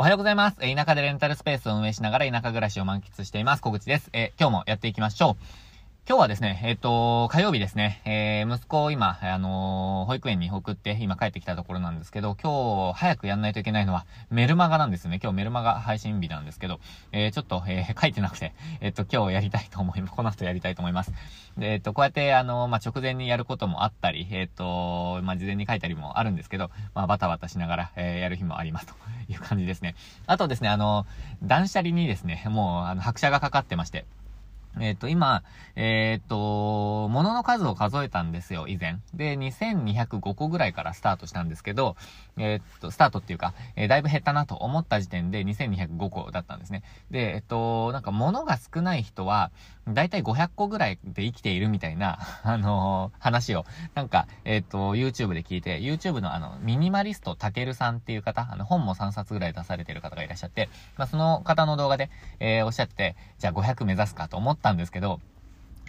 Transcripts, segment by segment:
おはようございます。え田舎でレンタルスペースを運営しながら田舎暮らしを満喫しています。小口です。え今日もやっていきましょう。今日はですね、えっ、ー、と、火曜日ですね、えー、息子を今、あのー、保育園に送って今帰ってきたところなんですけど、今日早くやんないといけないのはメルマガなんですね。今日メルマガ配信日なんですけど、えー、ちょっと、えー、書いてなくて、えっ、と、今日やりたいと思います。この後やりたいと思います。で、えっ、と、こうやって、あのまあ、直前にやることもあったり、えっ、と、まあ、事前に書いたりもあるんですけど、まあ、バタバタしながら、えやる日もありますという感じですね。あとですね、あの断捨離にですね、もう、あの、拍車がかかってまして、えっ、ー、と、今、えっ、ー、と、物の数を数えたんですよ、以前。で、2205個ぐらいからスタートしたんですけど、えっ、ー、と、スタートっていうか、えー、だいぶ減ったなと思った時点で2205個だったんですね。で、えっと、なんか物が少ない人は、だいたい500個ぐらいで生きているみたいな、あの話を、なんか、えっと、YouTube で聞いて、YouTube のあの、ミニマリストたけるさんっていう方、あの、本も3冊ぐらい出されてる方がいらっしゃって、まあ、その方の動画で、えおっしゃって、じゃあ500目指すかと思ったんですけど、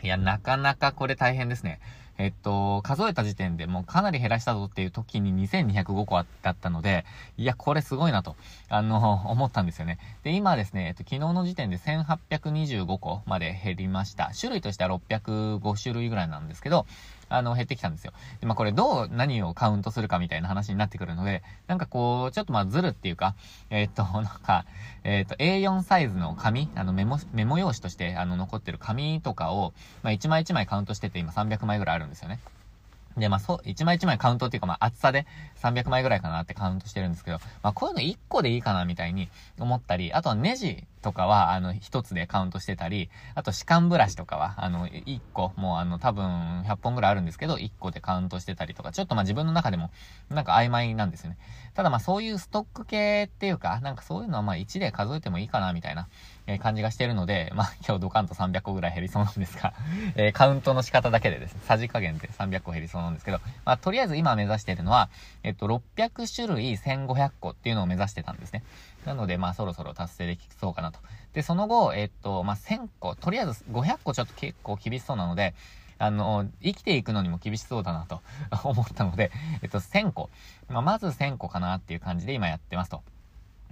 いや、なかなかこれ大変ですね。えっと、数えた時点でもうかなり減らしたぞっていう時に2205個あったので、いや、これすごいなと、あの、思ったんですよね。で、今ですね、えっと、昨日の時点で1825個まで減りました。種類としては605種類ぐらいなんですけど、あの、減ってきたんですよ。で、まあ、これどう、何をカウントするかみたいな話になってくるので、なんかこう、ちょっとまあ、ずるっていうか、えー、っと、なんか、えー、っと、A4 サイズの紙、あの、メモ、メモ用紙として、あの、残ってる紙とかを、まあ、1枚1枚カウントしてて、今300枚ぐらいあるんですよね。で、まあ、そう、一枚一枚カウントっていうか、まあ、厚さで300枚ぐらいかなってカウントしてるんですけど、まあ、こういうの1個でいいかなみたいに思ったり、あとはネジとかは、あの、一つでカウントしてたり、あと、歯間ブラシとかは、あの、一個、もうあの、多分、100本ぐらいあるんですけど、一個でカウントしてたりとか、ちょっとまあ、自分の中でも、なんか曖昧なんですよね。ただま、そういうストック系っていうか、なんかそういうのはまあ、1で数えてもいいかな、みたいな、えー、感じがしてるので、まあ、今日ドカンと300個ぐらい減りそうなんですが、えー、カウントの仕方だけでですね、さじ加減で300個減りそうなんですけど、まあ、とりあえず今目指してるのは、えっと、600種類1500個っていうのを目指してたんですね。なので、まあ、そろそろ達成できそうかなと。で、その後、えっと、まあ、1000個、とりあえず500個ちょっと結構厳しそうなので、あの、生きていくのにも厳しそうだなと思ったので、えっと、1000個。まあ、まず1000個かなっていう感じで今やってますと。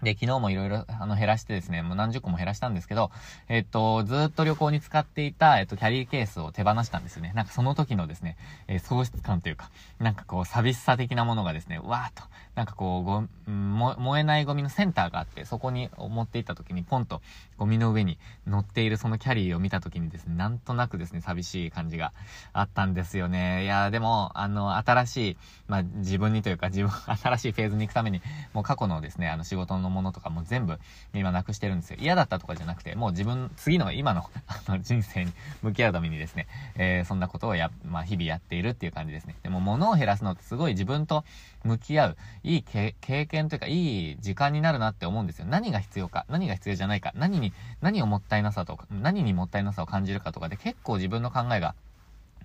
で、昨日もいろいろ、あの、減らしてですね、もう何十個も減らしたんですけど、えっと、ずっと旅行に使っていた、えっと、キャリーケースを手放したんですよね。なんかその時のですね、えー、喪失感というか、なんかこう、寂しさ的なものがですね、わーっと、なんかこう、ご、も、燃えないゴミのセンターがあって、そこに持っていった時に、ポンと、ゴミの上に乗っているそのキャリーを見た時にですね、なんとなくですね、寂しい感じがあったんですよね。いや、でも、あの、新しい、まあ、自分にというか、自分、新しいフェーズに行くために、もう過去のですね、あの、仕事ののものとかも全部今なくしてるんですよ。嫌だったとかじゃなくて、もう自分、次の今の あの人生に向き合うためにですね、えー、そんなことをや、まあ日々やっているっていう感じですね。でも物を減らすのってすごい自分と向き合う、いい経験というか、いい時間になるなって思うんですよ。何が必要か、何が必要じゃないか、何に、何をもったいなさとか、何にもったいなさを感じるかとかで結構自分の考えが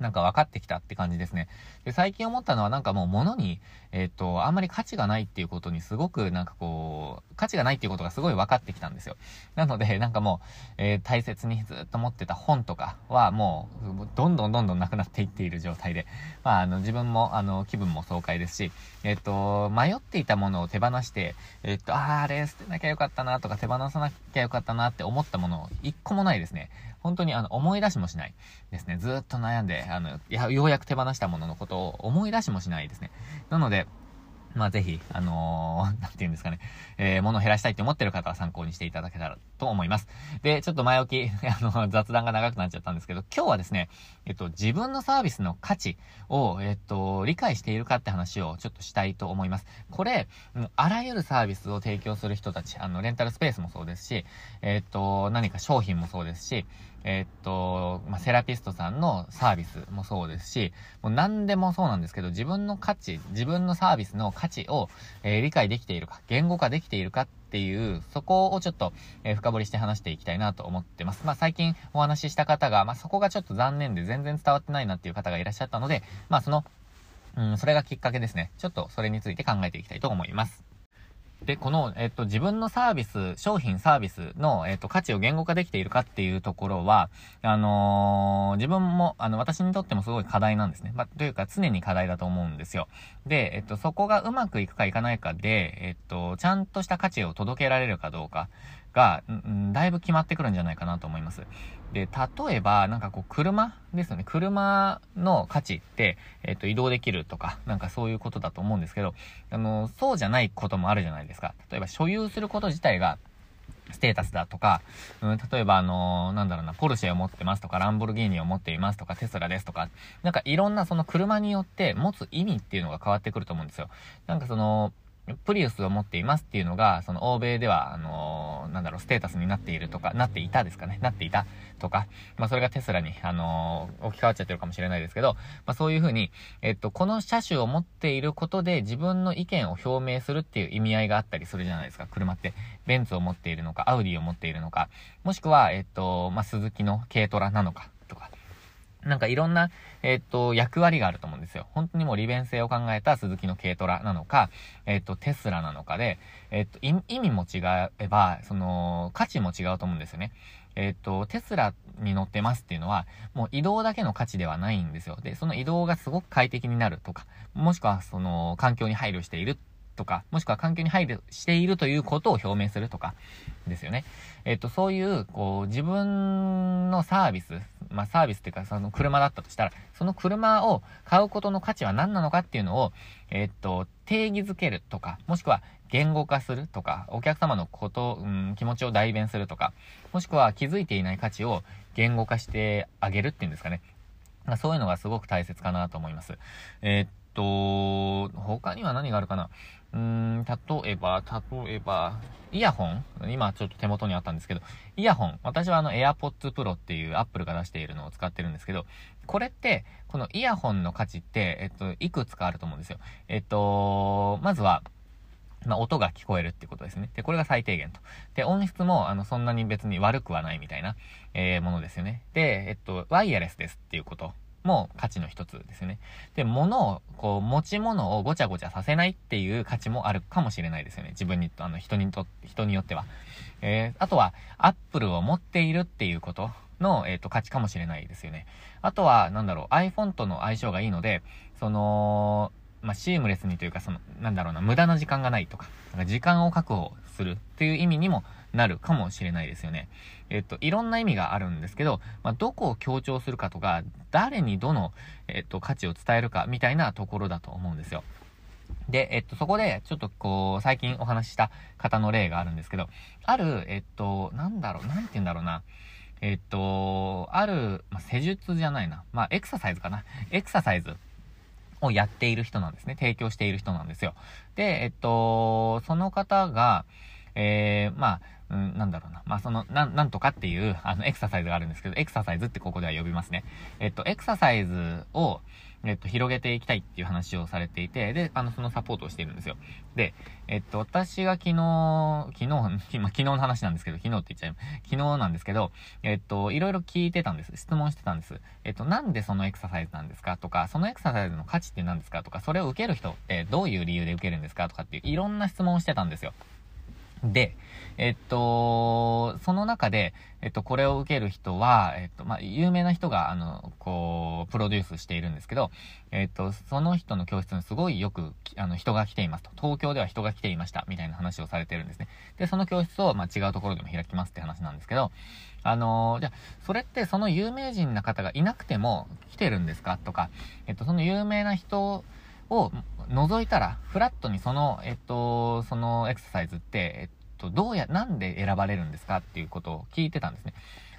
なんか分かってきたって感じですね。で、最近思ったのはなんかもう物に、えっ、ー、と、あんまり価値がないっていうことにすごくなんかこう、価値がないっていうことがすごい分かってきたんですよ。なので、なんかもう、えー、大切にずっと持ってた本とかはもう、どんどんどんどんなくなっていっている状態で、まあ、あの、自分も、あの、気分も爽快ですし、えっ、ー、と、迷っていたものを手放して、えっ、と、ああ、あれ捨てなきゃよかったなとか手放さなきゃよかったなって思ったもの、一個もないですね。本当にあの、思い出しもしないですね。ずっと悩んで、あの、や、ようやく手放したもののことを思い出しもしないですね。なので、まあぜひ、あのー、なんて言うんですかね、えー、物を減らしたいって思ってる方は参考にしていただけたらと思います。で、ちょっと前置き、あの、雑談が長くなっちゃったんですけど、今日はですね、えっと、自分のサービスの価値を、えっと、理解しているかって話をちょっとしたいと思います。これ、あらゆるサービスを提供する人たち、あの、レンタルスペースもそうですし、えっと、何か商品もそうですし、えっと、まあ、セラピストさんのサービスもそうですし、もう何でもそうなんですけど、自分の価値、自分のサービスの価値を、えー、理解できているか、言語化できているかってていう、そこをちょっと、えー、深掘りして話していきたいなと思ってます。まあ、最近お話しした方が、まあ、そこがちょっと残念で全然伝わってないなっていう方がいらっしゃったので、まあ、その、うん、それがきっかけですね。ちょっとそれについて考えていきたいと思います。で、この、えっと、自分のサービス、商品サービスの、えっと、価値を言語化できているかっていうところは、あのー、自分も、あの、私にとってもすごい課題なんですね。まあ、というか、常に課題だと思うんですよ。で、えっと、そこがうまくいくかいかないかで、えっと、ちゃんとした価値を届けられるかどうかが、うん、だいぶ決まってくるんじゃないかなと思います。で、例えば、なんかこう、車ですよね。車の価値って、えっ、と、移動できるとか、なんかそういうことだと思うんですけど、あの、そうじゃないこともあるじゃないですか。例えば、所有すること自体が、ステータスだとか、うん、例えばあのー、なんだろうな、ポルシェを持ってますとか、ランボルギーニを持っていますとか、テスラですとか、なんかいろんなその車によって持つ意味っていうのが変わってくると思うんですよ。なんかその、プリウスを持っていますっていうのが、その欧米では、あのー、なんだろう、ステータスになっているとか、なっていたですかね、なっていたとか、まあそれがテスラに、あのー、置き換わっちゃってるかもしれないですけど、まあそういうふうに、えっと、この車種を持っていることで自分の意見を表明するっていう意味合いがあったりするじゃないですか、車って。ベンツを持っているのか、アウディを持っているのか、もしくは、えっと、まあ鈴木の軽トラなの、か、なんかいろんな、えっ、と、役割があると思うんですよ。本当にもう利便性を考えた鈴木の軽トラなのか、えっ、と、テスラなのかで、えっ、と、意味も違えば、その、価値も違うと思うんですよね。えっ、と、テスラに乗ってますっていうのは、もう移動だけの価値ではないんですよ。で、その移動がすごく快適になるとか、もしくはその、環境に配慮しているとか、もしくは環境に配慮しているということを表明するとか、ですよね。えっ、と、そういう、こう、自分のサービス、まあ、サービスっていうか、その車だったとしたら、その車を買うことの価値は何なのかっていうのを、えっ、と、定義づけるとか、もしくは言語化するとか、お客様のこと、うん、気持ちを代弁するとか、もしくは気づいていない価値を言語化してあげるっていうんですかね。そういうのがすごく大切かなと思います。え、っと、他には何があるかな？うーん、例えば、例えば、イヤホン？今ちょっと手元にあったんですけど、イヤホン。私はあの AirPods Pro っていう Apple が出しているのを使ってるんですけど、これって、このイヤホンの価値って、えっと、いくつかあると思うんですよ。えっと、まずは、まあ、音が聞こえるってことですね。で、これが最低限と。で、音質も、あの、そんなに別に悪くはないみたいな、えー、ものですよね。で、えっと、ワイヤレスですっていうこと。も価値の一つですね。で、物を、こう、持ち物をごちゃごちゃさせないっていう価値もあるかもしれないですよね。自分に、あの、人にと、人によっては。えー、あとは、アップルを持っているっていうことの、えっ、ー、と、価値かもしれないですよね。あとは、なんだろう、iPhone との相性がいいので、その、まあ、シームレスにというか、その、なんだろうな、無駄な時間がないとか、か時間を確保するっていう意味にもなるかもしれないですよね。えっと、いろんな意味があるんですけど、まあ、どこを強調するかとか、誰にどの、えっと、価値を伝えるかみたいなところだと思うんですよ。で、えっと、そこで、ちょっとこう、最近お話しした方の例があるんですけど、ある、えっと、なんだろう、なんて言うんだろうな。えっと、ある、まあ、施術じゃないな。まあ、エクササイズかな。エクササイズをやっている人なんですね。提供している人なんですよ。で、えっと、その方が、えー、まあ、うん、なんだろうな。まあ、その、なん、なんとかっていう、あの、エクササイズがあるんですけど、エクササイズってここでは呼びますね。えっと、エクササイズを、えっと、広げていきたいっていう話をされていて、で、あの、そのサポートをしているんですよ。で、えっと、私が昨日、昨日、ま昨日の話なんですけど、昨日って言っちゃう。昨日なんですけど、えっと、いろいろ聞いてたんです。質問してたんです。えっと、なんでそのエクササイズなんですか？とか、そのエクササイズの価値って何ですか？とか、それを受ける人ってどういう理由で受けるんですか？とかっていう、いろんな質問をしてたんですよ。で、えっと、その中で、えっと、これを受ける人は、えっと、まあ、有名な人が、あの、こう、プロデュースしているんですけど、えっと、その人の教室にすごいよく、あの、人が来ていますと。東京では人が来ていました、みたいな話をされてるんですね。で、その教室を、まあ、違うところでも開きますって話なんですけど、あの、じゃそれってその有名人な方がいなくても来てるんですか？とか、えっと、その有名な人を除いたら、フラットにその、えっと、そのエクササイズって、えっと、どうや、なんで選ばれるんですか？っていうことを聞いてたんですね。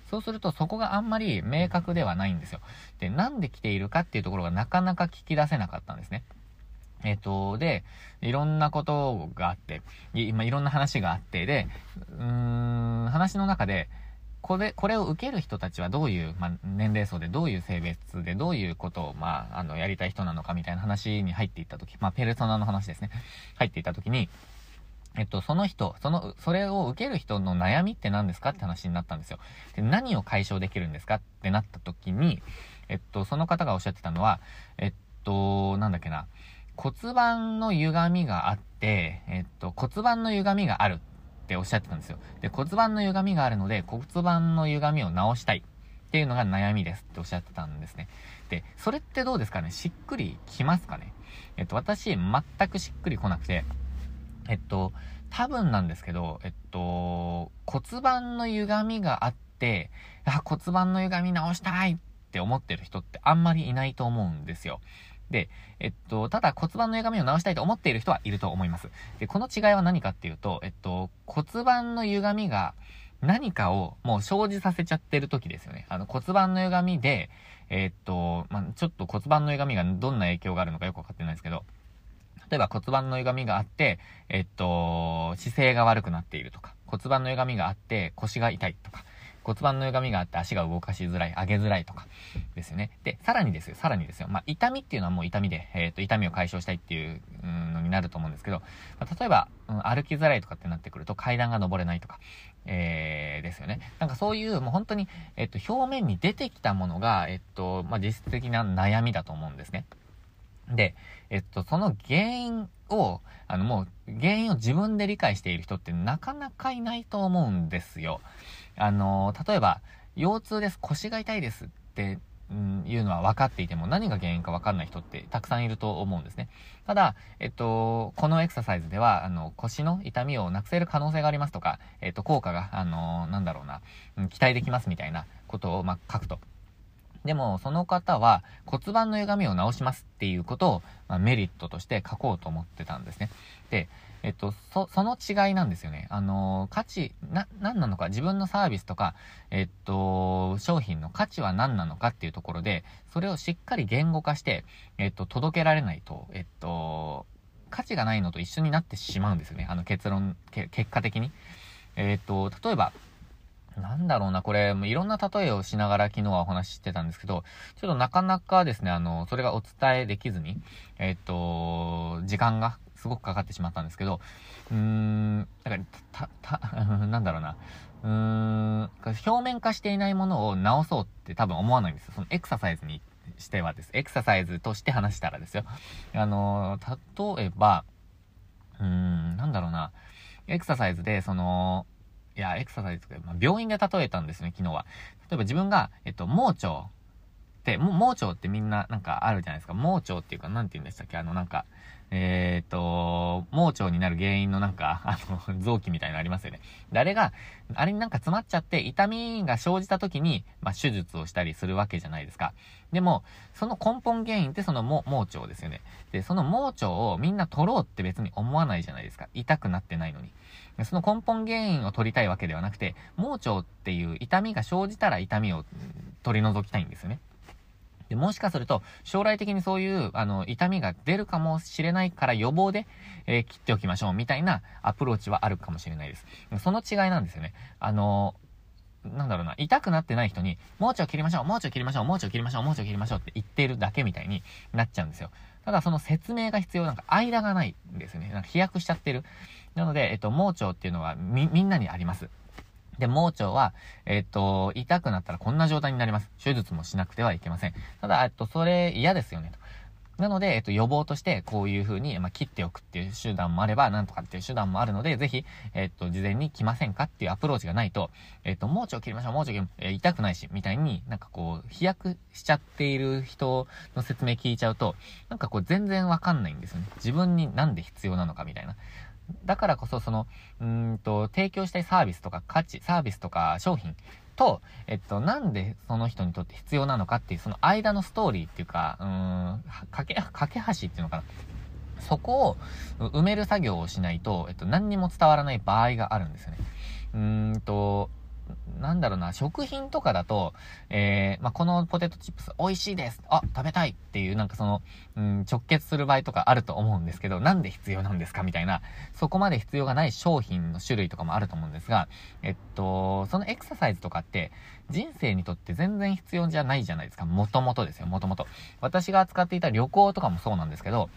そうするとそこがあんまり明確ではないんですよ。で、なんで来ているか？っていうところがなかなか聞き出せなかったんですね。えっ、と、で、いろんなことがあって、今いろんな話があって、で、うーん、話の中で、これ、これを受ける人たちはどういう、まあ、年齢層で、どういう性別で、どういうことを、まあ、あの、やりたい人なのかみたいな話に入っていったとき、まあ、ペルソナの話ですね。入っていったときに、えっと、その人、その、それを受ける人の悩みって何ですかって話になったんですよ。で、何を解消できるんですかってなった時に、えっと、その方がおっしゃってたのは、えっと、なんだっけな、骨盤の歪みがあって、えっと、骨盤の歪みがあるっておっしゃってたんですよ。で、骨盤の歪みがあるので、骨盤の歪みを直したいっていうのが悩みですっておっしゃってたんですね。で、それってどうですかね？しっくりきますかね？えっと、私、全くしっくりこなくて、えっと、多分なんですけど、えっと、骨盤の歪みがあって、あ、骨盤の歪み直したいって思ってる人ってあんまりいないと思うんですよ。で、えっと、ただ骨盤の歪みを直したいと思っている人はいると思います。で、この違いは何かっていうと、えっと、骨盤の歪みが何かをもう生じさせちゃってる時ですよね。あの骨盤の歪みで、えっと、まあ、ちょっと骨盤の歪みがどんな影響があるのかよくわかってないですけど、例えば骨盤の歪みがあって、えっと、姿勢が悪くなっているとか、骨盤の歪みがあって腰が痛いとか、骨盤の歪みがあって足が動かしづらい、上げづらいとか、ですよね。で、さらにですよ、さらにですよ。まあ、痛みっていうのはもう痛みで、えっ、ー、と、痛みを解消したいっていうのになると思うんですけど、まあ、例えば、うん、歩きづらいとかってなってくると階段が登れないとか、えー、ですよね。なんかそういう、もう本当に、えっ、と、表面に出てきたものが、えっと、まあ、実質的な悩みだと思うんですね。で、えっと、その原因を、あの、もう、原因を自分で理解している人ってなかなかいないと思うんですよ。あの、例えば、腰痛です、腰が痛いですって、うん、いうのは分かっていても何が原因か分かんない人ってたくさんいると思うんですね。ただ、えっと、このエクササイズでは、あの、腰の痛みをなくせる可能性がありますとか、えっと、効果が、あの、なんだろうな、期待できますみたいなことを、まあ、書くと。でも、その方は骨盤の歪みを直しますっていうことを、まあ、メリットとして書こうと思ってたんですね。で、えっと、そ、その違いなんですよね。あの、価値、な、何なのか、自分のサービスとか、えっと、商品の価値は何なのかっていうところで、それをしっかり言語化して、えっと、届けられないと、えっと、価値がないのと一緒になってしまうんですよね。あの結論、け結果的に。えっと、例えば、なんだろうな、これ、いろんな例えをしながら昨日はお話ししてたんですけど、ちょっとなかなかですね、あの、それがお伝えできずに、えっ、と、時間がすごくかかってしまったんですけど、うーん、だから、た、た、なんだろうな、うーん、表面化していないものを直そうって多分思わないんですよ。そのエクササイズにしてはです。エクササイズとして話したらですよ。あの、例えば、うーん、なんだろうな、エクササイズで、その、いや、エクササイズとか、まあ、病院で例えたんですね、昨日は。例えば自分が、えっと、盲腸って、盲腸ってみんななんかあるじゃないですか。盲腸っていうか、なんて言うんでしたっけ？あの、なんか、えっ、ー、と、盲腸になる原因のなんか、あの、臓器みたいなのありますよね。で、あれが、あれになんか詰まっちゃって、痛みが生じた時に、まあ、手術をしたりするわけじゃないですか。でも、その根本原因ってその盲腸ですよね。で、その盲腸をみんな取ろうって別に思わないじゃないですか。痛くなってないのに。その根本原因を取りたいわけではなくて、盲腸っていう痛みが生じたら痛みを取り除きたいんですよね。で、もしかすると、将来的にそういう、あの、痛みが出るかもしれないから予防で、えー、切っておきましょう、みたいなアプローチはあるかもしれないです。その違いなんですよね。あの、なんだろうな、痛くなってない人に、盲腸切りましょう、盲腸切りましょう、盲腸切りましょう、盲腸切りましょうって言ってるだけみたいになっちゃうんですよ。ただその説明が必要、なんか間がないんですよね。なんか飛躍しちゃってる。なので、えっと、盲腸っていうのはみ、みんなにあります。で、盲腸は、えっと、痛くなったらこんな状態になります。手術もしなくてはいけません。ただ、えっと、それ嫌ですよね、と。なので、えっと、予防として、こういう風に、まあ、切っておくっていう手段もあれば、なんとかっていう手段もあるので、ぜひ、えっと、事前に来ませんかっていうアプローチがないと、えっと、盲腸切りましょう、盲腸切りましょう、えー、痛くないし、みたいになんかこう、飛躍しちゃっている人の説明聞いちゃうと、なんかこう、全然わかんないんですよね。自分になんで必要なのかみたいな。だからこそ、その、うんと、提供したいサービスとか価値、サービスとか商品と、えっと、なんでその人にとって必要なのかっていう、その間のストーリーっていうか、うん、かけ、架け橋っていうのかな。そこを埋める作業をしないと、えっと、何にも伝わらない場合があるんですよね。うーんと、なんだろうな、食品とかだと、えー、まあ、このポテトチップス美味しいですあ、食べたいっていう、なんかその、うん、直結する場合とかあると思うんですけど、なんで必要なんですかみたいな、そこまで必要がない商品の種類とかもあると思うんですが、えっと、そのエクササイズとかって、人生にとって全然必要じゃないじゃないですか。もともとですよ、もともと。私が扱っていた旅行とかもそうなんですけど、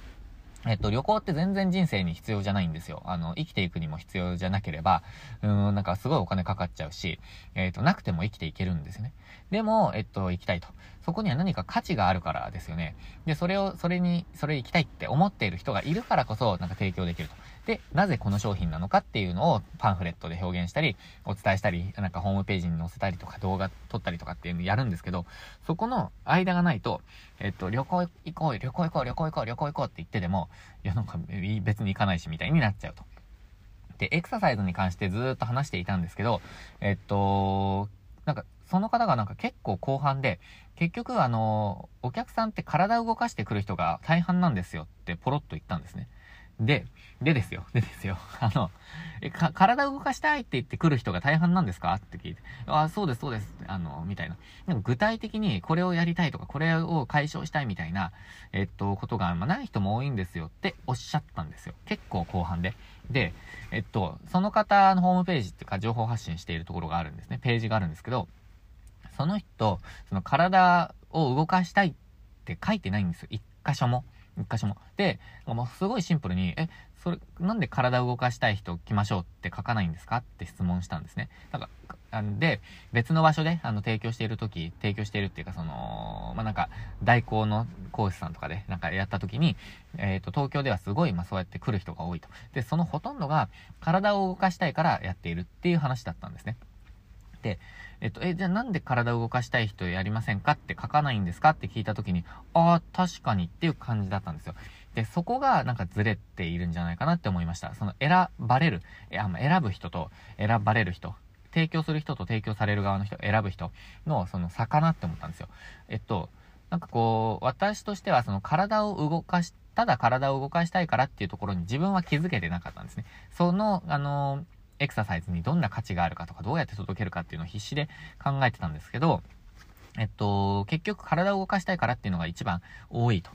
えっと、旅行って全然人生に必要じゃないんですよ。あの、生きていくにも必要じゃなければ、うん、なんかすごいお金かかっちゃうし、えっと、なくても生きていけるんですよね。でも、えっと、行きたいと。そこには何か価値があるからですよね。で、それを、それに、それ行きたいって思っている人がいるからこそ、なんか提供できると。で、なぜこの商品なのかっていうのをパンフレットで表現したり、お伝えしたり、なんかホームページに載せたりとか動画撮ったりとかっていうのやるんですけど、そこの間がないと、えっと、旅行行こう、旅行行こう、旅行行こう、旅行行こうって言ってでも、いや、なんか別に行かないしみたいになっちゃうと。で、エクササイズに関してずっと話していたんですけど、えっと、なんか、その方がなんか結構後半で、結局あの、お客さんって体を動かしてくる人が大半なんですよってポロッと言ったんですね。で、でですよ。でですよ。あの、え、か、体を動かしたいって言って来る人が大半なんですかって聞いて、あ、そうです、そうです。あの、みたいな。でも具体的にこれをやりたいとか、これを解消したいみたいな、えっと、ことがあん、ま、ない人も多いんですよっておっしゃったんですよ。結構後半で。で、えっと、その方のホームページっていうか、情報発信しているところがあるんですね。ページがあるんですけど、その人、その体を動かしたいって書いてないんですよ。一箇所も。一箇所も。で、もうすごいシンプルに、え、それ、なんで体を動かしたい人来ましょうって書かないんですか？って質問したんですね。なんか、あんで、別の場所で、あの、提供している時、提供しているっていうか、その、まあ、なんか、代行の講師さんとかで、なんかやった時に、えっ、ー、と、東京ではすごい、まあ、そうやって来る人が多いと。で、そのほとんどが、体を動かしたいからやっているっていう話だったんですね。で、えっと、え、じゃあなんで体を動かしたい人やりませんかって書かないんですかって聞いた時に、ああ、確かにっていう感じだったんですよ。で、そこがなんかずれているんじゃないかなって思いました。その選ばれる、えあの選ぶ人と選ばれる人、提供する人と提供される側の人、選ぶ人のその差かなって思ったんですよ。えっと、なんかこう、私としてはその体を動かしただ体を動かしたいからっていうところに自分は気づけてなかったんですね。その、あのーエクササイズにどんな価値があるかとか、どうやって届けるかっていうのを必死で考えてたんですけど、えっと、結局体を動かしたいからっていうのが一番多いと。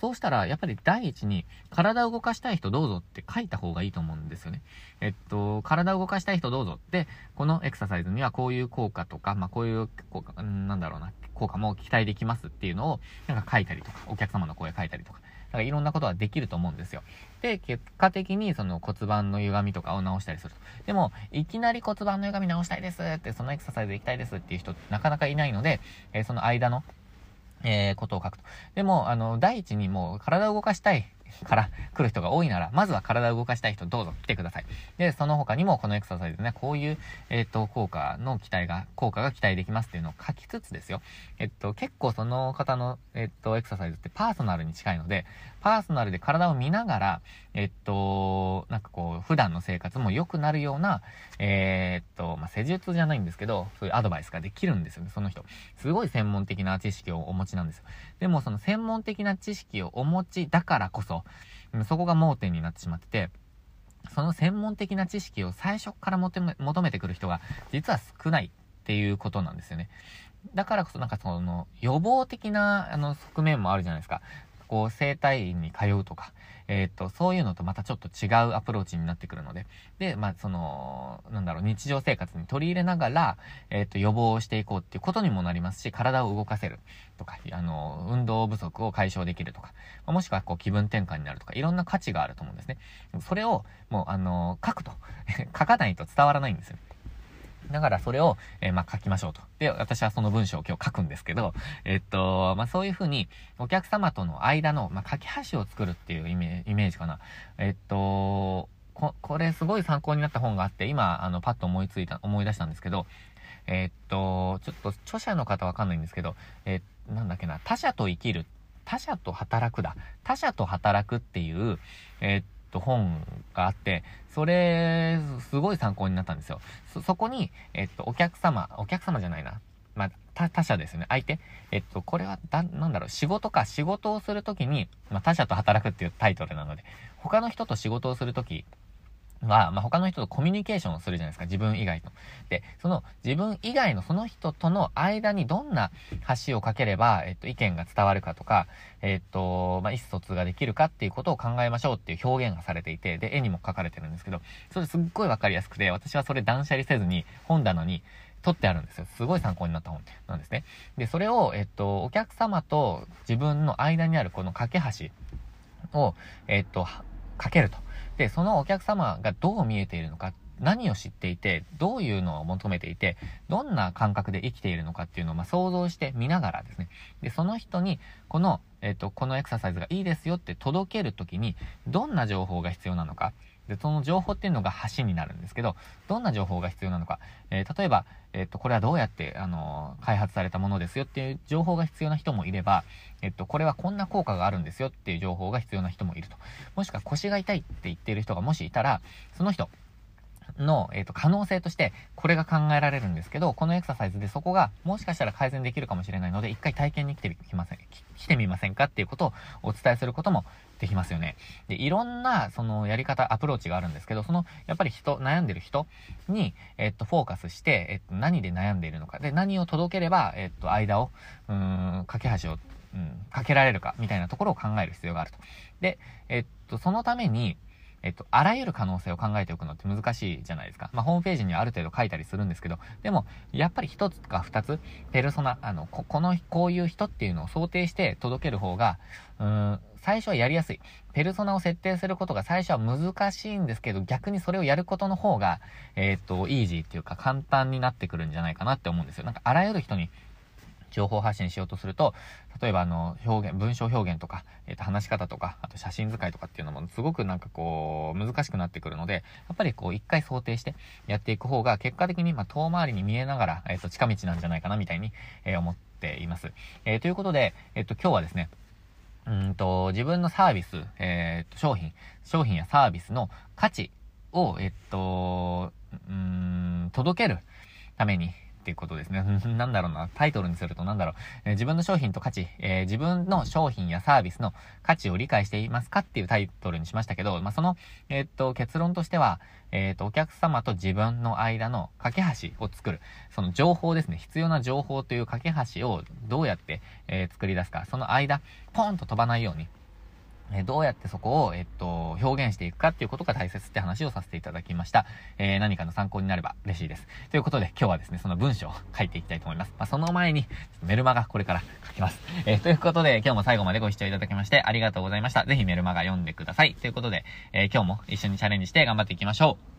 そうしたら、やっぱり第一に、体を動かしたい人どうぞって書いた方がいいと思うんですよね。えっと、体を動かしたい人どうぞって、このエクササイズにはこういう効果とか、まあこういう効果、なんだろうな、効果も期待できますっていうのを、なんか書いたりとか、お客様の声書いたりとか、なんかいろんなことができると思うんですよ。で、結果的にその骨盤の歪みとかを直したりすると。でも、いきなり骨盤の歪み直したいですって、そのエクササイズ行きたいですっていう人なかなかいないので、えー、その間の、えー、ことを書くと。でも、あの、第一にもう体を動かしたいから来る人が多いなら、まずは体を動かしたい人どうぞ来てください。で、その他にもこのエクササイズね、こういう、えっ、ー、と、効果の期待が、効果が期待できますっていうのを書きつつですよ。えっと、結構その方の、えっと、エクササイズってパーソナルに近いので、パーソナルで体を見ながら、えっと、なんかこう、普段の生活も良くなるような、えー、っと、まあ、施術じゃないんですけど、そういうアドバイスができるんですよね、その人。すごい専門的な知識をお持ちなんですよ。でも、その専門的な知識をお持ちだからこそ、そこが盲点になってしまってて、その専門的な知識を最初から求め求めてくる人が実は少ないっていうことなんですよね。だからこそなんかその予防的なあの側面もあるじゃないですか。こう整体院に通うとか、えっ、ー、と、そういうのとまたちょっと違うアプローチになってくるので、で、まあ、その、なんだろう、日常生活に取り入れながら、えっ、ー、と、予防をしていこうっていうことにもなりますし、体を動かせるとか、あの、運動不足を解消できるとか、もしくはこう気分転換になるとか、いろんな価値があると思うんですね。それを、もう、あの、書くと。書かないと伝わらないんですよ。だからそれを、えー、まあ、書きましょうと。で、私はその文章を今日書くんですけど、えっと、まあ、そういうふうに、お客様との間の、まあ、架け橋を作るっていうイメージかな。えっと、こ、これすごい参考になった本があって、今、あの、パッと思いついた、思い出したんですけど、えっと、ちょっと著者の方わかんないんですけど、えー、なんだっけな、他者と生きる、他者と働くだ。他者と働くっていう、えー、と、本があって、それ、すごい参考になったんですよ。そ、そこに、えっと、お客様、お客様じゃないな。まあ、他、他者ですよね。相手。えっと、これは、だ、なんだろう、仕事か、仕事をするときに、まあ、他者と働くっていうタイトルなので、他の人と仕事をするときは、まあ、他の人とコミュニケーションをするじゃないですか、自分以外と。で、その自分以外のその人との間にどんな橋をかければ、えっと、意見が伝わるかとか、えっと、まあ、意思疎通ができるかっていうことを考えましょうっていう表現がされていて、で、絵にも描かれてるんですけど、それすっごいわかりやすくて、私はそれ断捨離せずに本棚に取ってあるんですよ。すごい参考になった本なんですね。で、それを、えっと、お客様と自分の間にあるこの架け橋を、えっと、かけると。で、そのお客様がどう見えているのか何を知っていて、どういうのを求めていて、どんな感覚で生きているのかっていうのを、ま想像して見ながらですね。で、その人に、この、えっ、ー、と、このエクササイズがいいですよって届けるときに、どんな情報が必要なのか。で、その情報っていうのが橋になるんですけど、どんな情報が必要なのか。えー、例えば、えっ、と、これはどうやって、あの開発されたものですよっていう情報が必要な人もいれば、えっと、これはこんな効果があるんですよっていう情報が必要な人もいると。もしくは腰が痛いって言っている人がもしいたら、その人、の、えっ、ー、と、可能性として、これが考えられるんですけど、このエクササイズでそこが、もしかしたら改善できるかもしれないので、一回体験に来てきません、来てみませんかっていうことをお伝えすることもできますよね。で、いろんな、その、やり方、アプローチがあるんですけど、その、やっぱり人、悩んでる人に、えっと、フォーカスして、えっと、何で悩んでいるのか、で、何を届ければ、えっと、間を、うん、架け橋を、うん、かけられるか、みたいなところを考える必要があると。で、えっと、そのために、えっと、あらゆる可能性を考えておくのって難しいじゃないですか。まあ、ホームページにはある程度書いたりするんですけど、でも、やっぱり一つか二つ、ペルソナ、あの、こ、この、こういう人っていうのを想定して届ける方が、うーん、最初はやりやすい。ペルソナを設定することが最初は難しいんですけど、逆にそれをやることの方が、えー、っと、イージーっていうか簡単になってくるんじゃないかなって思うんですよ。なんかあらゆる人に情報発信しようとすると、例えばあの、表現、文章表現とか、えっ、ー、と、話し方とか、あと写真使いとかっていうのもすごくなんかこう、難しくなってくるので、やっぱりこう、一回想定してやっていく方が、結果的に、まあ遠回りに見えながら、えっ、ー、と、近道なんじゃないかな、みたいに、えー、思っています。えということで、えっと、今日はですね、うんと、自分のサービス、えっと、商品、商品やサービスの価値を、えっと、うん、届けるために、っていうことですね。なんだろうな。タイトルにするとなんだろう。えー、自分の商品と価値、えー、自分の商品やサービスの価値を理解していますかっていうタイトルにしましたけど、まあ、その、えー、っと、結論としては、えっと、お客様と自分の間の架け橋を作る。その情報ですね。必要な情報という架け橋をどうやって、え作り出すか。その間、ポンと飛ばないように。えどうやってそこを、えっと、表現していくかっていうことが大切って話をさせていただきました。えー、何かの参考になれば嬉しいです。ということで、今日はですね、その文章を書いていきたいと思います。まあ、その前に、メルマガこれから書きます。えー、ということで、今日も最後までご視聴いただきましてありがとうございました。ぜひメルマガ読んでください。ということで、えー、今日も一緒にチャレンジして頑張っていきましょう。